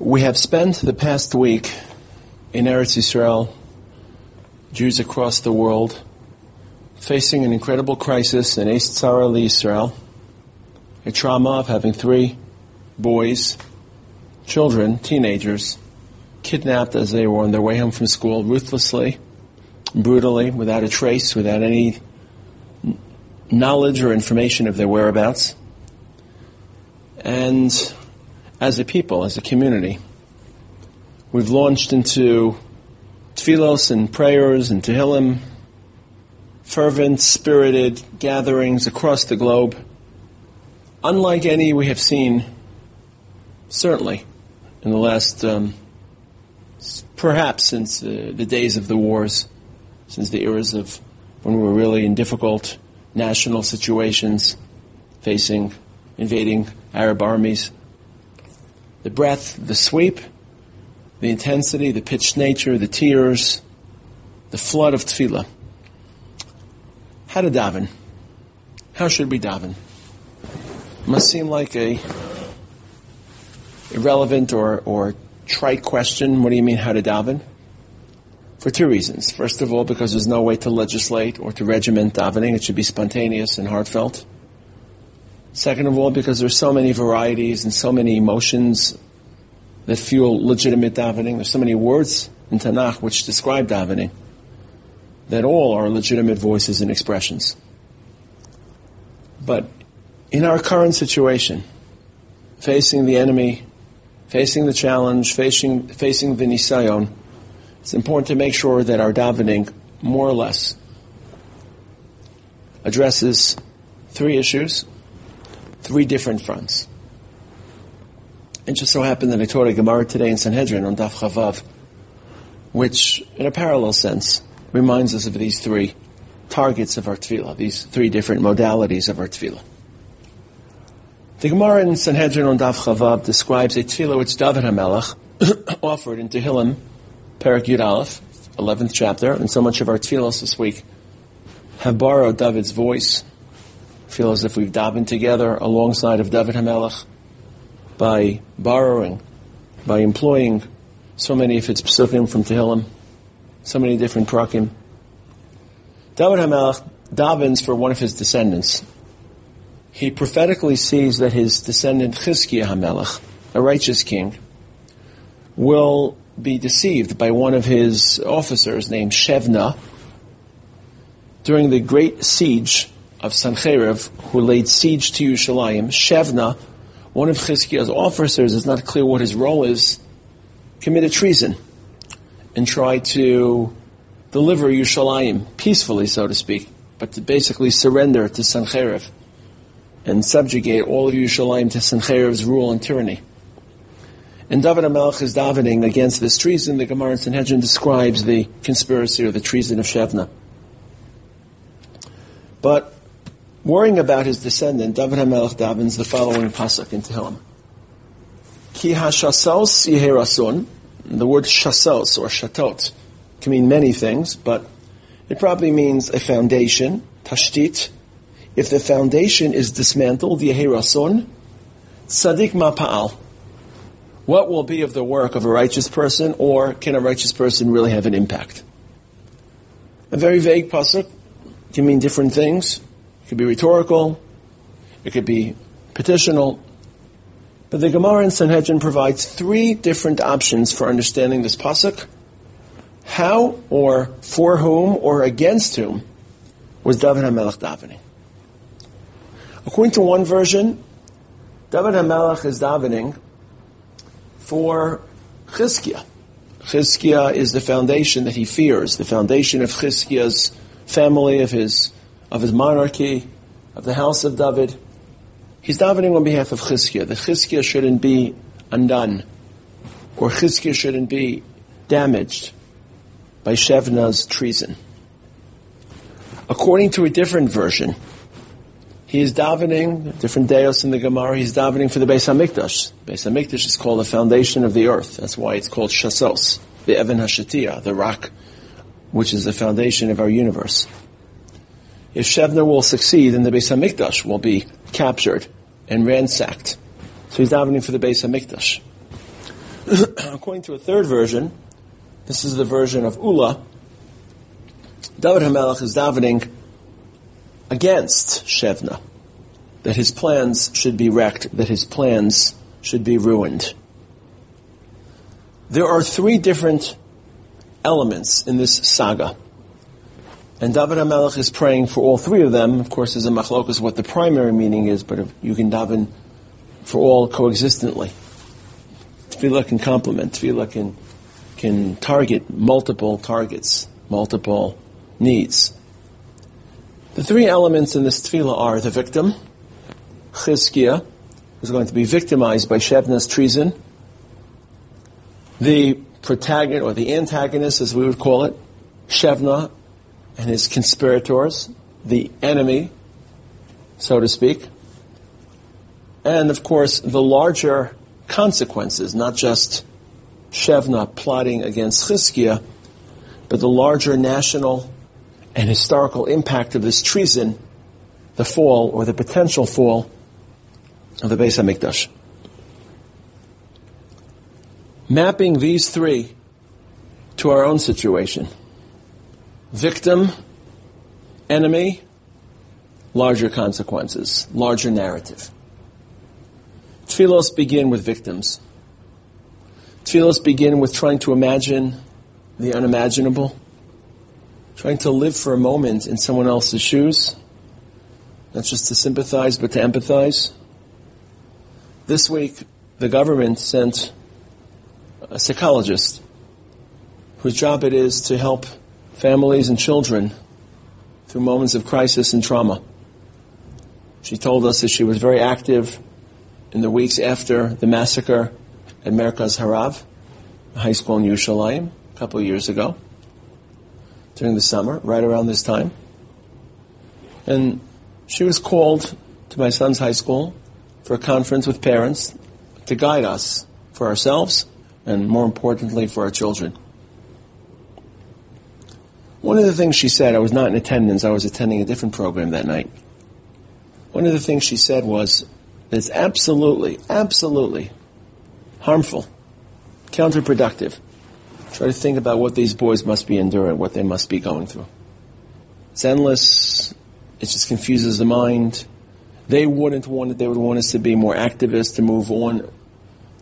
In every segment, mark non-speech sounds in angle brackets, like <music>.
We have spent the past week in Eretz Yisrael, Jews across the world, facing an incredible crisis in Eretz Yisrael, a trauma of having three boys, children, teenagers, kidnapped as they were on their way home from school ruthlessly, brutally, without a trace, without any knowledge or information of their whereabouts. And as a people, as a community. We've launched into tefillos and prayers and tehillim, fervent, spirited gatherings across the globe, unlike any we have seen, certainly, in the last, um, perhaps since uh, the days of the wars, since the eras of when we were really in difficult national situations, facing invading Arab armies the breath, the sweep, the intensity, the pitched nature, the tears, the flood of tefillah. How to daven? How should we daven? Must seem like a irrelevant or, or trite question. What do you mean how to daven? For two reasons. First of all, because there's no way to legislate or to regiment davening. It should be spontaneous and heartfelt. Second of all, because there's so many varieties and so many emotions that fuel legitimate davening. There's so many words in Tanakh which describe davening that all are legitimate voices and expressions. But in our current situation, facing the enemy, facing the challenge, facing, facing the nisayon, it's important to make sure that our davening, more or less, addresses three issues three different fronts. It just so happened that I taught a Gemara today in Sanhedrin on Daf Chaf Vav, which, in a parallel sense, reminds us of these three targets of our tefillah, these three different modalities of our tefillah. The Gemara in Sanhedrin on Daf Chaf Vav describes a tefillah which David HaMelech <coughs> offered in Tehillim, Perak Yud Aleph, 11th chapter, and so much of our tefillahs this week have borrowed David's voice, feel as if we've davened together alongside of David HaMelech by borrowing, by employing so many of its psukim from Tehillim, so many different prakim. David HaMelech davens for one of his descendants. He prophetically sees that his descendant Chizkiah HaMelech, a righteous king, will be deceived by one of his officers named Shevna during the great siege of Sancheiriv, who laid siege to Yerushalayim, Shevna, one of Chizkiah's officers, is not clear what his role is, committed treason and tried to deliver Yerushalayim peacefully, so to speak, but to basically surrender to Sancheiriv and subjugate all of Yerushalayim to Sancheiriv's rule and tyranny. And David HaMelech is davening against this treason. The Gemara in Sanhedrin describes the conspiracy or the treason of Shevna. But Worrying about his descendant, David HaMelech davens the following pasuk in Tehillim. Ki yiherasun, the word shasos or shatot can mean many things, but it probably means a foundation, tashtit. If the foundation is dismantled, yeherasun, sadik ma'pa'al. What will be of the work of a righteous person, or can a righteous person really have an impact? A very vague pasuk can mean different things could be rhetorical, it could be petitional. But the Gemara in Sanhedrin provides three different options for understanding this pasuk. How or for whom or against whom was David HaMelech davening? According to one version, David HaMelech is davening for Chizkiah. Chizkiah is the foundation that he fears, the foundation of Chizkiah's family, of his of his monarchy, of the house of David. He's davening on behalf of Chizkiah. The Chizkiah shouldn't be undone, or Chizkiah shouldn't be damaged by Shevna's treason. According to a different version, he is davening, different deos in the Gemara, he's davening for the Beis HaMikdash. Beis HaMikdash is called the foundation of the earth. That's why it's called Shasos, the Evan HaShatiyah, the rock, which is the foundation of our universe. If Shevna will succeed, then the Beis Hamikdash will be captured and ransacked. So he's davening for the Beis Hamikdash. <clears throat> According to a third version, this is the version of Ula, David HaMelech is davening against Shevna, that his plans should be wrecked, that his plans should be ruined. There are three different elements in this saga. And David HaMelech is praying for all three of them. Of course, there's a machlokas what the primary meaning is, but you can daven for all coexistently. Tefillah can complement. Tefillah can, can target multiple targets, multiple needs. The three elements in this tefillah are the victim, Chizkiah, who's going to be victimized by Shevna's treason, the protagonist, or the antagonist, as we would call it, Shevna and his conspirators, the enemy, so to speak, and of course the larger consequences, not just Shevna plotting against Chizkiah, but the larger national and historical impact of this treason, the fall or the potential fall of the Beis Hamikdash. Mapping these three to our own situation. Victim, enemy, larger consequences, larger narrative. Tfilos begin with victims. Tfilos begin with trying to imagine the unimaginable, trying to live for a moment in someone else's shoes, not just to sympathize, but to empathize. This week, the government sent a psychologist whose job it is to help families and children through moments of crisis and trauma. She told us that she was very active in the weeks after the massacre at Merkaz Harav, a high school in Yerushalayim, a couple of years ago, during the summer, right around this time. And she was called to my son's high school for a conference with parents to guide us for ourselves and more importantly for our children. One of the things she said, I was not in attendance, I was attending a different program that night. One of the things she said was, it's absolutely, absolutely harmful, counterproductive. Try to think about what these boys must be enduring, what they must be going through. It's endless. It just confuses the mind. They wouldn't want it. They would want us to be more activists, to move on,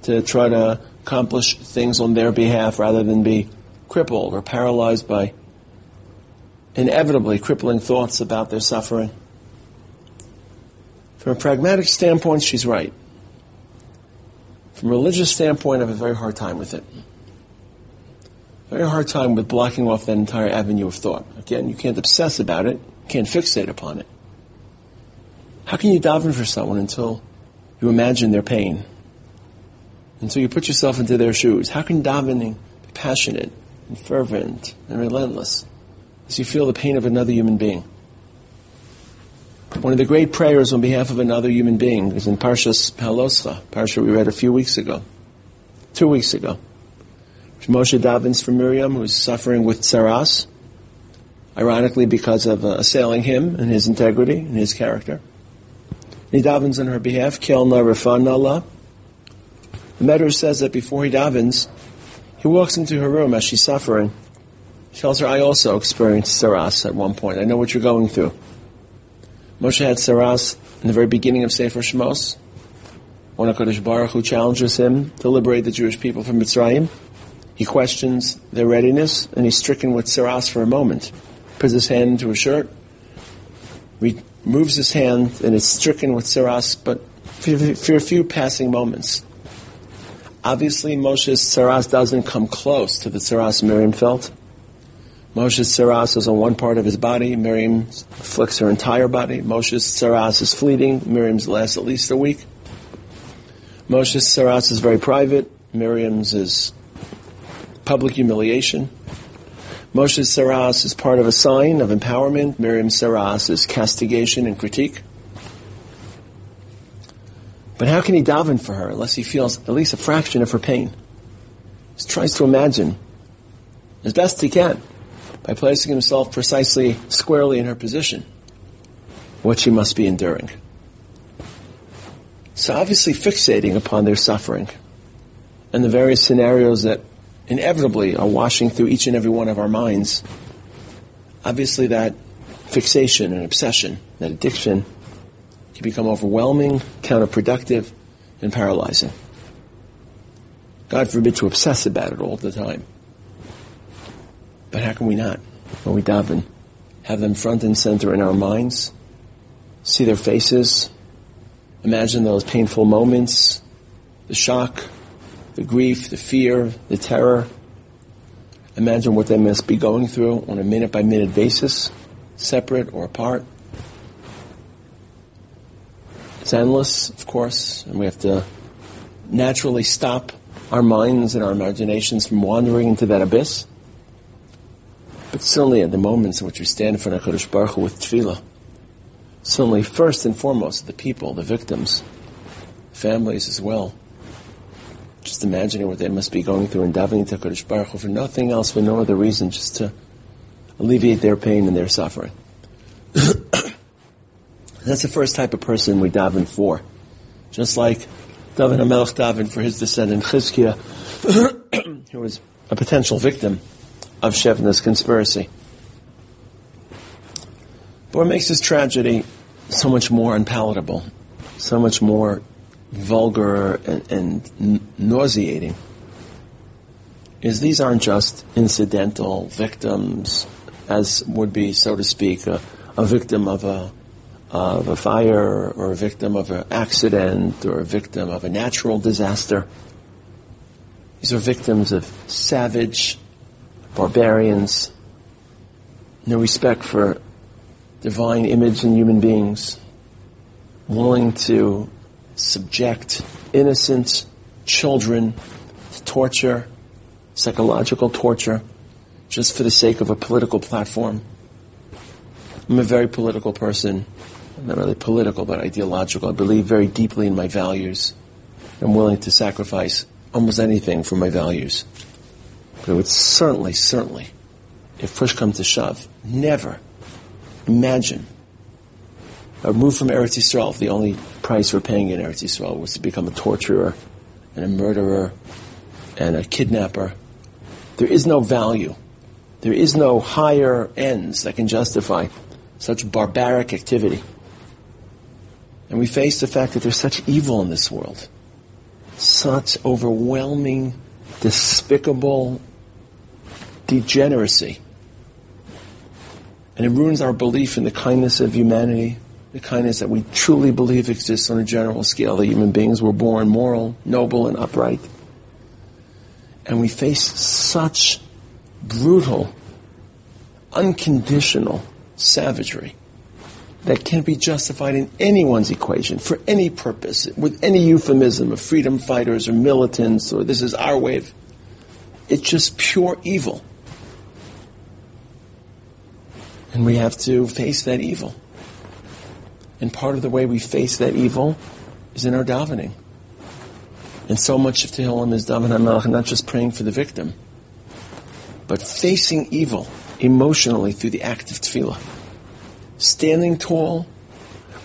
to try to accomplish things on their behalf rather than be crippled or paralyzed by inevitably crippling thoughts about their suffering. From a pragmatic standpoint, she's right. From a religious standpoint, I have a very hard time with it. Very hard time with blocking off that entire avenue of thought. Again, you can't obsess about it, can't fixate upon it. How can you daven for someone until you imagine their pain? Until you put yourself into their shoes? How can davening be passionate and fervent and relentless as you feel the pain of another human being? One of the great prayers on behalf of another human being is in Parshas Haloscha, Parsha we read a few weeks ago, two weeks ago. Moshe davens for Miriam, who's suffering with tsaras, ironically because of uh, assailing him and his integrity and his character. He davens on her behalf, Kel Nala. The Medrash says that before he davens, he walks into her room as she's suffering. Tells her, I also experienced tsaras at one point. I know what you're going through. Moshe had tsaras in the very beginning of Sefer Shmos. When HaKadosh Baruch Hu challenges him to liberate the Jewish people from Mitzrayim, he questions their readiness, and he's stricken with tsaras for a moment. Puts his hand into his shirt, removes his hand, and is stricken with tsaras, but for, a few passing moments. Obviously, Moshe's tsaras doesn't come close to the tsaras Miriam felt. Moshe's tsaras is on one part of his body. Miriam afflicts her entire body. Moshe's tsaras is fleeting. Miriam's lasts at least a week. Moshe's tsaras is very private. Miriam's is public humiliation. Moshe's tsaras is part of a sign of empowerment. Miriam's tsaras is castigation and critique. But how can he daven for her unless he feels at least a fraction of her pain? He tries to imagine as best he can by placing himself precisely squarely in her position, what she must be enduring. So obviously fixating upon their suffering and the various scenarios that inevitably are washing through each and every one of our minds, obviously that fixation and obsession, that addiction, can become overwhelming, counterproductive, and paralyzing. God forbid to obsess about it all the time. But how can we not? When we daven, have them front and center in our minds, see their faces, imagine those painful moments, the shock, the grief, the fear, the terror. Imagine what they must be going through on a minute by minute basis, separate or apart. It's endless, of course, and we have to naturally stop our minds and our imaginations from wandering into that abyss. But certainly at the moments in which we stand in front of Kadosh Baruch Hu with tefillah, certainly first and foremost the people, the victims, families as well. Just imagining what they must be going through and davening to Kadosh Baruch Hu for nothing else, for no other reason, just to alleviate their pain and their suffering. <coughs> That's the first type of person we daven for. Just like David HaMelech davened for his descendant Chizkiah, <coughs> who was a potential victim of Shebna's conspiracy. But what makes this tragedy so much more unpalatable, so much more vulgar and, and nauseating, is these aren't just incidental victims, as would be, so to speak, a, a victim of a of a fire or a victim of an accident or a victim of a natural disaster. These are victims of savage barbarians, no respect for divine image in human beings, willing to subject innocent children to torture, psychological torture, just for the sake of a political platform. I'm a very political person. I'm not really political, but ideological. I believe very deeply in my values. I'm willing to sacrifice almost anything for my values. But would certainly, certainly, if push comes to shove, never imagine a move from Eretz Yisrael. The only price we're paying in Eretz Yisrael was to become a torturer and a murderer and a kidnapper. There is no value. There is no higher ends that can justify such barbaric activity. And we face the fact that there's such evil in this world. Such overwhelming, despicable degeneracy. And it ruins our belief in the kindness of humanity, the kindness that we truly believe exists on a general scale, that human beings were born moral, noble, and upright. And we face such brutal, unconditional savagery that can't be justified in anyone's equation for any purpose, with any euphemism of freedom fighters or militants or this is our wave. It's just pure evil. And we have to face that evil. And part of the way we face that evil is in our davening. And so much of Tehillim is daven not just praying for the victim, but facing evil emotionally through the act of tefillah standing tall,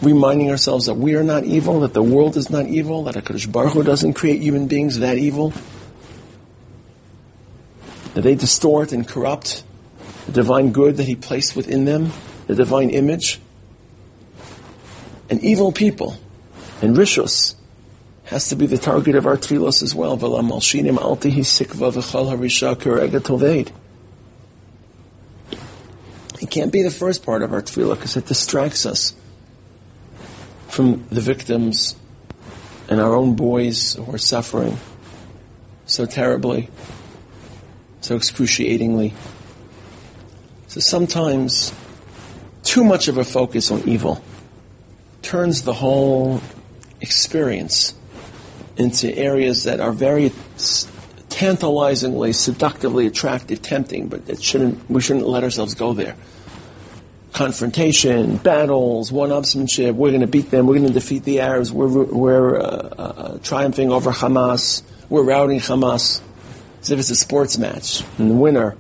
reminding ourselves that we are not evil, that the world is not evil, that HaKadosh Baruch Hu doesn't create human beings that evil, that they distort and corrupt the divine good that He placed within them, the divine image. And evil people and rishus has to be the target of our tefillos as well. It can't be the first part of our tefillah because it distracts us from the victims and our own boys who are suffering so terribly, so excruciatingly. So sometimes too much of a focus on evil turns the whole experience into areas that are very tantalizingly, seductively attractive, tempting, but shouldn't, we shouldn't let ourselves go there confrontation, battles, one-upsmanship. We're going to beat them. We're going to defeat the Arabs. We're, we're uh, uh, triumphing over Hamas. We're routing Hamas. As if it's a sports match. And the winner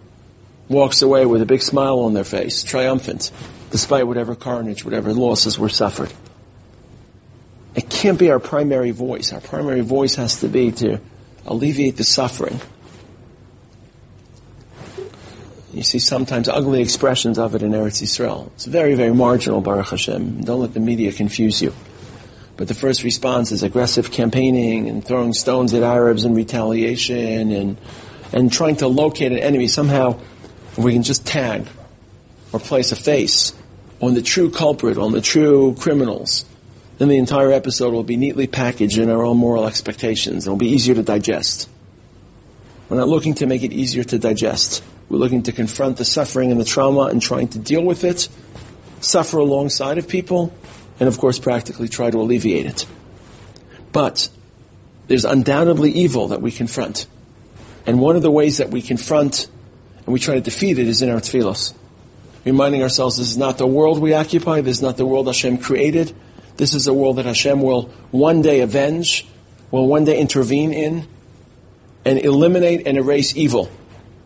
walks away with a big smile on their face, triumphant, despite whatever carnage, whatever losses were suffered. It can't be our primary voice. Our primary voice has to be to alleviate the suffering. You see sometimes ugly expressions of it in Eretz Yisrael. It's very, very marginal, Baruch Hashem. Don't let the media confuse you. But the first response is aggressive campaigning and throwing stones at Arabs in retaliation and, and trying to locate an enemy. Somehow we can just tag or place a face on the true culprit, on the true criminals. Then the entire episode will be neatly packaged in our own moral expectations. It will be easier to digest. We're not looking to make it easier to digest. We're looking to confront the suffering and the trauma and trying to deal with it, suffer alongside of people, and of course practically try to alleviate it. But there's undoubtedly evil that we confront. And one of the ways that we confront and we try to defeat it is in our tefillos. Reminding ourselves this is not the world we occupy, this is not the world Hashem created. This is a world that Hashem will one day avenge, will one day intervene in, and eliminate and erase evil.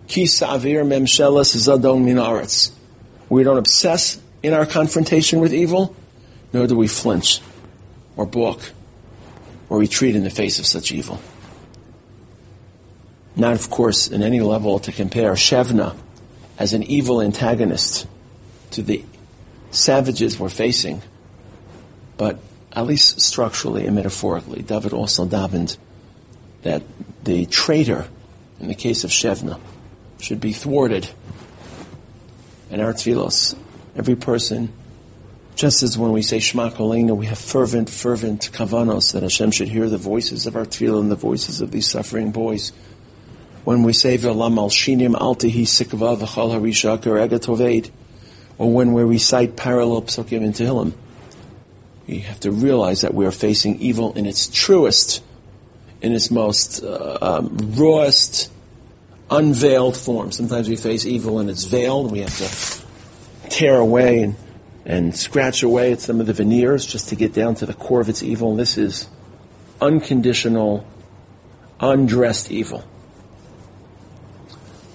Ki sa'avir memshelas zadon min aretz. We don't obsess in our confrontation with evil, nor do we flinch or balk or retreat in the face of such evil. Not, of course, in any level to compare Shevna as an evil antagonist to the savages we're facing, but at least structurally and metaphorically, David also davened that the traitor, in the case of Shevna, should be thwarted. And our tefillos, every person, just as when we say Shema Kolenu, we have fervent, fervent kavanos that Hashem should hear the voices of our tefillah and the voices of these suffering boys. When we say V'alam al shinim al tehi sikva v'chal harisha toved, or when we recite parallel psukim in Tehillim, we have to realize that we are facing evil in its truest, in its most uh, um, rawest, unveiled form. Sometimes we face evil and it's veiled. We have to tear away and, and scratch away at some of the veneers just to get down to the core of its evil. This is unconditional, undressed evil.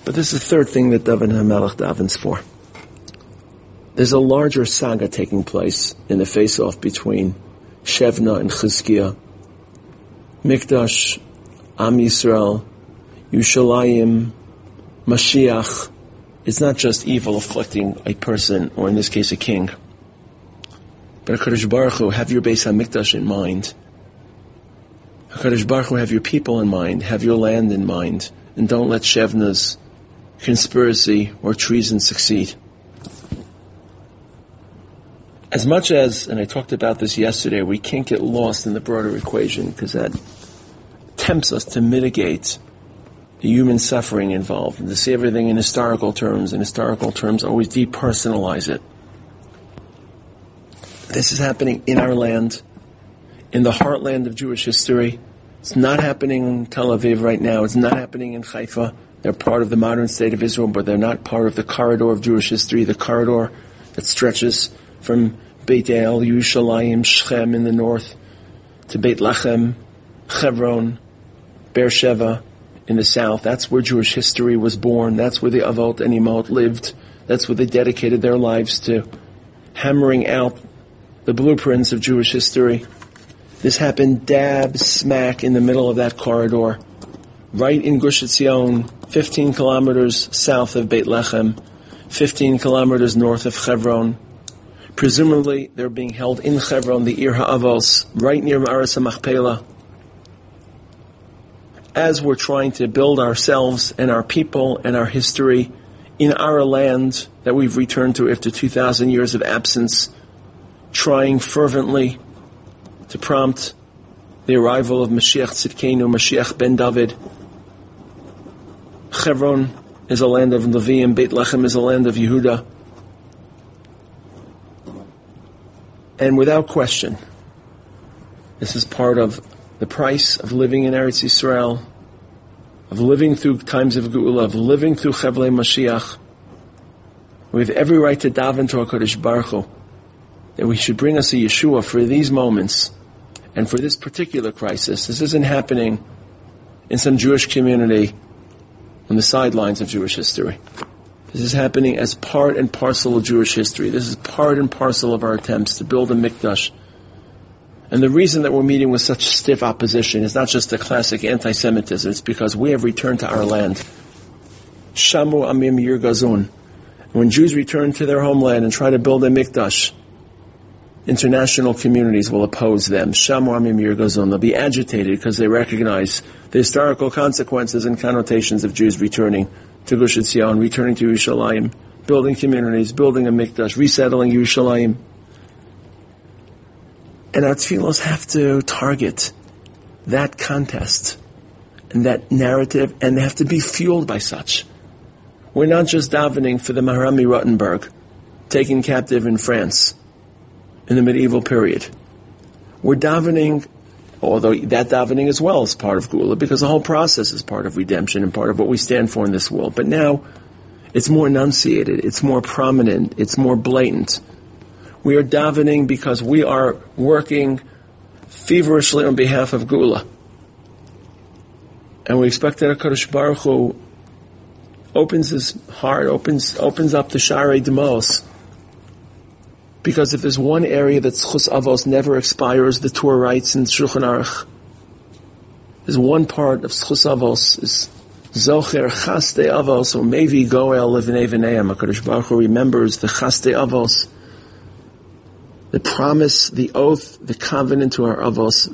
But this is the third thing that David HaMelech davens for. There's a larger saga taking place in the face-off between Shevna and Chizkiah. Mikdash, Am Yisrael, Yushalayim, Mashiach, is not just evil afflicting a person, or in this case a king. But HaKadosh Baruch Hu, have your Beis HaMikdash in mind. HaKadosh Baruch Hu, have your people in mind, have your land in mind, and don't let Shevna's conspiracy or treason succeed. As much as, and I talked about this yesterday, we can't get lost in the broader equation because that tempts us to mitigate the human suffering involved, and to see everything in historical terms, and historical terms always depersonalize it. This is happening in our land, in the heartland of Jewish history. It's not happening in Tel Aviv right now. It's not happening in Haifa. They're part of the modern state of Israel, but they're not part of the corridor of Jewish history, the corridor that stretches from Beit El, Yerushalayim, Shechem in the north, to Beit Lechem, Hebron, Beersheba, in the south. That's where Jewish history was born. That's where the Avot and Imot lived. That's where they dedicated their lives to hammering out the blueprints of Jewish history. This happened dab smack in the middle of that corridor, right in Gush Etzion, 15 kilometers south of Beit Lechem, 15 kilometers north of Hebron. Presumably, they're being held in Hebron, the Ir HaAvos, right near Ma'aras HaMachpelah as we're trying to build ourselves and our people and our history in our land that we've returned to after 2,000 years of absence, trying fervently to prompt the arrival of Mashiach Tzidkenu, Mashiach ben David. Hebron is a land of Levium, Beit Lechem is a land of Yehuda. And without question, this is part of the price of living in Eretz Yisrael, of living through times of Geula, of living through Chevlei Mashiach. We have every right to daven to our HaKadosh Baruch Hu, that we should bring us a Yeshua for these moments and for this particular crisis. This isn't happening in some Jewish community on the sidelines of Jewish history. This is happening as part and parcel of Jewish history. This is part and parcel of our attempts to build a mikdash And the reason that we're meeting with such stiff opposition is not just the classic anti-Semitism, it's because we have returned to our land. Shamu Amim Yirgazun. When Jews return to their homeland and try to build a mikdash, international communities will oppose them. Shamu Amim Yirgazun. They'll be agitated because they recognize the historical consequences and connotations of Jews returning to Gush Etzion, returning to Yerushalayim, building communities, building a mikdash, resettling Yerushalayim. And our tefillos have to target that contest and that narrative, and they have to be fueled by such. We're not just davening for the Maharami Rothenburg, taken captive in France in the medieval period. We're davening, although that davening as well is part of Geula, because the whole process is part of redemption and part of what we stand for in this world. But now, it's more enunciated, it's more prominent, it's more blatant. We are davening because we are working feverishly on behalf of Geula. And we expect that HaKadosh Baruch Hu opens his heart, opens, opens up the Sha'arei Dema'os. Because if there's one area that Chus Avos never expires, the Torah writes in Shulchan Aruch, there's one part of Chus Avos is Zocher Chasdei Avos, or maybe Goel Livnei V'neim. HaKadosh Baruch Hu remembers the Chasdei Avos, the promise, the oath, the covenant to our avos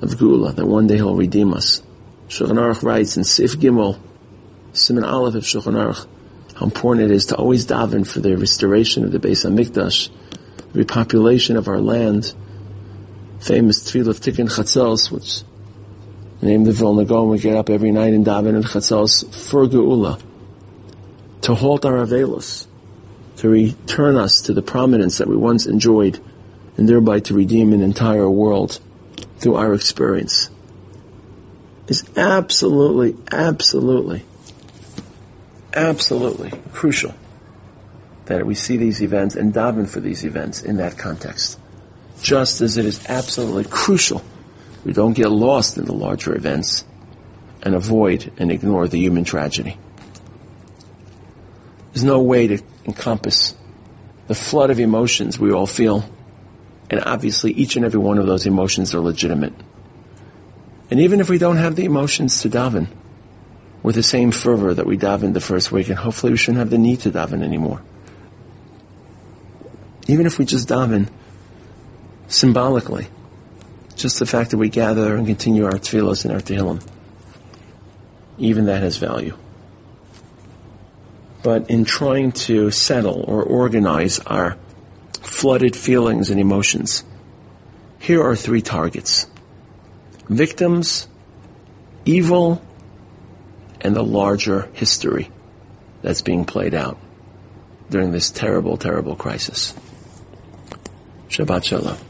of Geula, that one day he'll redeem us. Shulchan Aruch writes in Sif Gimel, Simon Aleph of Shulchan Aruch, how important it is to always daven for the restoration of the Beis Hamikdash, repopulation of our land, famous Tefillah of Tikkun Chatzos, which name the Vilna Gaon, we get up every night in daven in Chatzos for Geula, to halt our Avelos, to return us to the prominence that we once enjoyed and thereby to redeem an entire world through our experience. Is absolutely, absolutely, absolutely crucial that we see these events and daven for these events in that context. Just as it is absolutely crucial we don't get lost in the larger events and avoid and ignore the human tragedy. There's no way to encompass the flood of emotions we all feel and obviously, each and every one of those emotions are legitimate. And even if we don't have the emotions to daven with the same fervor that we davened the first week, and hopefully we shouldn't have the need to daven anymore. Even if we just daven symbolically, just the fact that we gather and continue our tefillos and our tehillim, even that has value. But in trying to settle or organize our flooded feelings and emotions. Here are three targets. Victims, evil, and the larger history that's being played out during this terrible, terrible crisis. Shabbat Shalom.